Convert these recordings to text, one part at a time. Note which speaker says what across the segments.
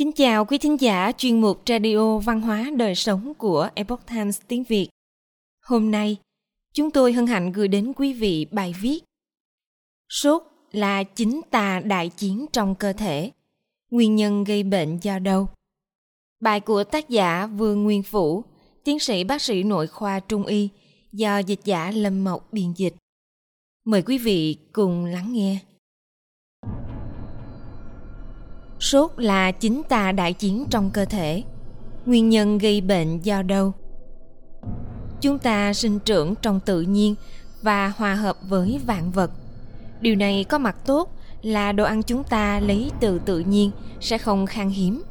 Speaker 1: Kính chào quý thính giả chuyên mục Radio Văn hóa Đời Sống của Epoch Times tiếng Việt. Hôm nay, chúng tôi hân hạnh gửi đến quý vị bài viết Sốt là chính tà đại chiến trong cơ thể. Nguyên nhân gây bệnh do đâu? Bài của tác giả Vương Nguyên Phủ, tiến sĩ bác sĩ nội khoa Trung Y, do dịch giả Lâm Mộc biên dịch. Mời quý vị cùng lắng nghe. Sốt là chính tà đại chiến trong cơ thể. Nguyên nhân gây bệnh do đâu? Chúng ta sinh trưởng trong tự nhiên và hòa hợp với vạn vật. Điều này có mặt tốt là đồ ăn chúng ta lấy từ tự nhiên sẽ không khan hiếm.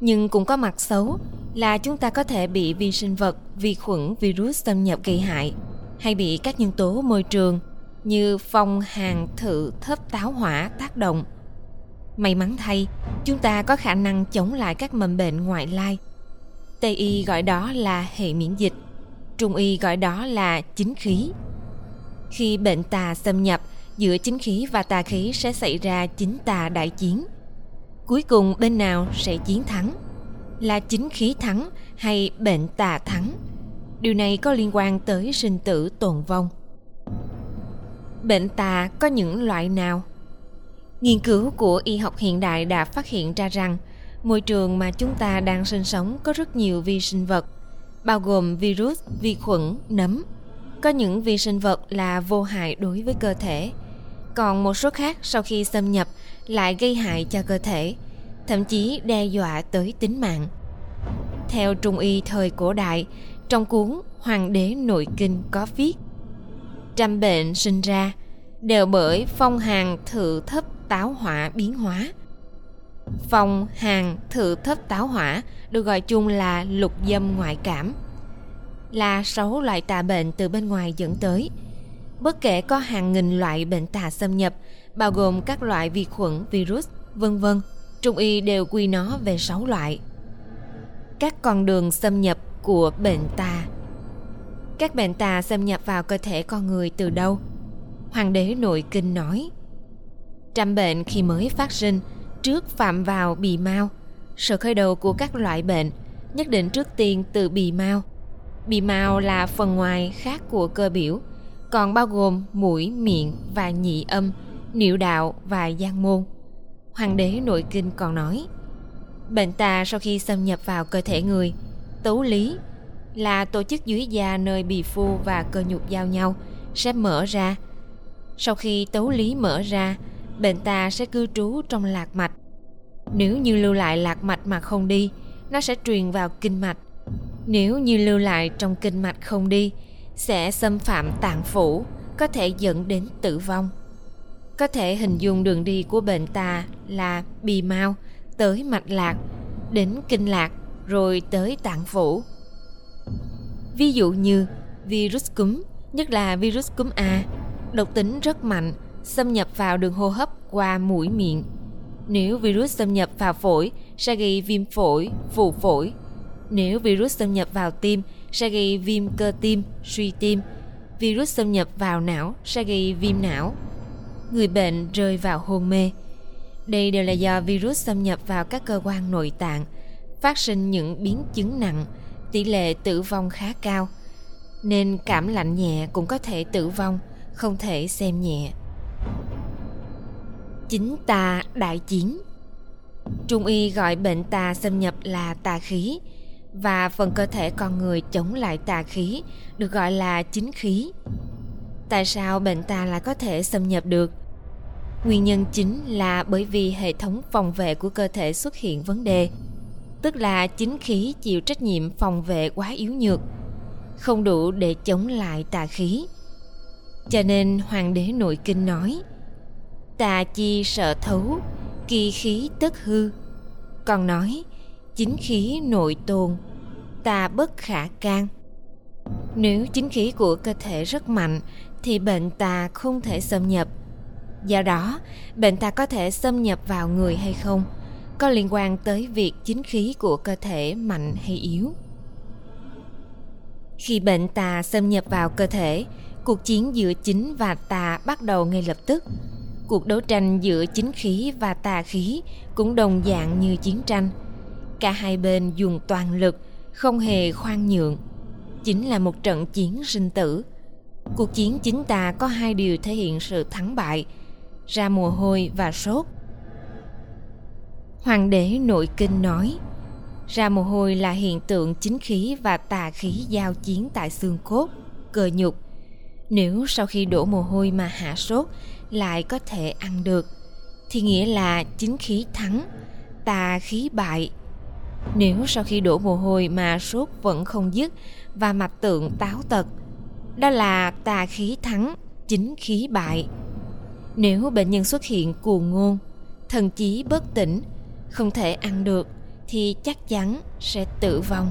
Speaker 1: Nhưng cũng có mặt xấu là chúng ta có thể bị vi sinh vật, vi khuẩn, virus xâm nhập gây hại hay bị các nhân tố môi trường như phong, hàn, thự, thấp táo hỏa tác động May mắn thay, chúng ta có khả năng chống lại các mầm bệnh ngoại lai. Tây y gọi đó là hệ miễn dịch, Trung y gọi đó là chính khí. Khi bệnh tà xâm nhập, giữa chính khí và tà khí sẽ xảy ra chính tà đại chiến. Cuối cùng bên nào sẽ chiến thắng? Là chính khí thắng hay bệnh tà thắng? Điều này có liên quan tới sinh tử tồn vong. Bệnh tà có những loại nào? Nghiên cứu của y học hiện đại đã phát hiện ra rằng môi trường mà chúng ta đang sinh sống có rất nhiều vi sinh vật, bao gồm virus, vi khuẩn, nấm. Có những vi sinh vật là vô hại đối với cơ thể, còn một số khác sau khi xâm nhập lại gây hại cho cơ thể, thậm chí đe dọa tới tính mạng. Theo Trung y thời cổ đại, trong cuốn Hoàng đế nội kinh có viết Trăm bệnh sinh ra đều bởi phong hàn thự thấp táo hỏa biến hóa. phòng hàng thự thấp táo hỏa được gọi chung là lục dâm ngoại cảm. Là sáu loại tà bệnh từ bên ngoài dẫn tới. Bất kể có hàng nghìn loại bệnh tà xâm nhập, bao gồm các loại vi khuẩn, virus, vân vân, Trung y đều quy nó về sáu loại. Các con đường xâm nhập của bệnh tà Các bệnh tà xâm nhập vào cơ thể con người từ đâu? Hoàng đế nội kinh nói – Trăm bệnh khi mới phát sinh trước phạm vào bì mau. Sự khởi đầu của các loại bệnh nhất định trước tiên từ bì mau. Bì mau là phần ngoài khác của cơ biểu, còn bao gồm mũi, miệng và nhị âm, niệu đạo và gian môn. Hoàng đế nội kinh còn nói, bệnh tà sau khi xâm nhập vào cơ thể người, tấu lý là tổ chức dưới da nơi bì phu và cơ nhục giao nhau sẽ mở ra. Sau khi tấu lý mở ra, bệnh ta sẽ cư trú trong lạc mạch. Nếu như lưu lại lạc mạch mà không đi, nó sẽ truyền vào kinh mạch. Nếu như lưu lại trong kinh mạch không đi, sẽ xâm phạm tạng phủ, có thể dẫn đến tử vong. Có thể hình dung đường đi của bệnh ta là bì mau tới mạch lạc, đến kinh lạc, rồi tới tạng phủ. Ví dụ như virus cúm, nhất là virus cúm A, độc tính rất mạnh xâm nhập vào đường hô hấp qua mũi miệng. Nếu virus xâm nhập vào phổi sẽ gây viêm phổi, phù phổi. Nếu virus xâm nhập vào tim sẽ gây viêm cơ tim, suy tim. Virus xâm nhập vào não sẽ gây viêm não. Người bệnh rơi vào hôn mê. Đây đều là do virus xâm nhập vào các cơ quan nội tạng, phát sinh những biến chứng nặng, tỷ lệ tử vong khá cao. Nên cảm lạnh nhẹ cũng có thể tử vong, không thể xem nhẹ chính tà đại chiến. Trung y gọi bệnh tà xâm nhập là tà khí, và phần cơ thể con người chống lại tà khí được gọi là chính khí. Tại sao bệnh tà lại có thể xâm nhập được? Nguyên nhân chính là bởi vì hệ thống phòng vệ của cơ thể xuất hiện vấn đề, tức là chính khí chịu trách nhiệm phòng vệ quá yếu nhược, không đủ để chống lại tà khí. Cho nên hoàng đế nội kinh nói tà chi sợ thấu, kỳ khí tất hư. Còn nói, chính khí nội tồn, tà bất khả can. Nếu chính khí của cơ thể rất mạnh, thì bệnh tà không thể xâm nhập. Do đó, bệnh tà có thể xâm nhập vào người hay không, có liên quan tới việc chính khí của cơ thể mạnh hay yếu. Khi bệnh tà xâm nhập vào cơ thể, cuộc chiến giữa chính và tà bắt đầu ngay lập tức cuộc đấu tranh giữa chính khí và tà khí cũng đồng dạng như chiến tranh. Cả hai bên dùng toàn lực, không hề khoan nhượng. Chính là một trận chiến sinh tử. Cuộc chiến chính tà có hai điều thể hiện sự thắng bại, ra mồ hôi và sốt. Hoàng đế nội kinh nói, ra mồ hôi là hiện tượng chính khí và tà khí giao chiến tại xương cốt, cơ nhục nếu sau khi đổ mồ hôi mà hạ sốt, lại có thể ăn được, thì nghĩa là chính khí thắng, tà khí bại. Nếu sau khi đổ mồ hôi mà sốt vẫn không dứt và mạch tượng táo tật, đó là tà khí thắng, chính khí bại. Nếu bệnh nhân xuất hiện cuồng ngôn, thần chí bất tỉnh, không thể ăn được, thì chắc chắn sẽ tử vong.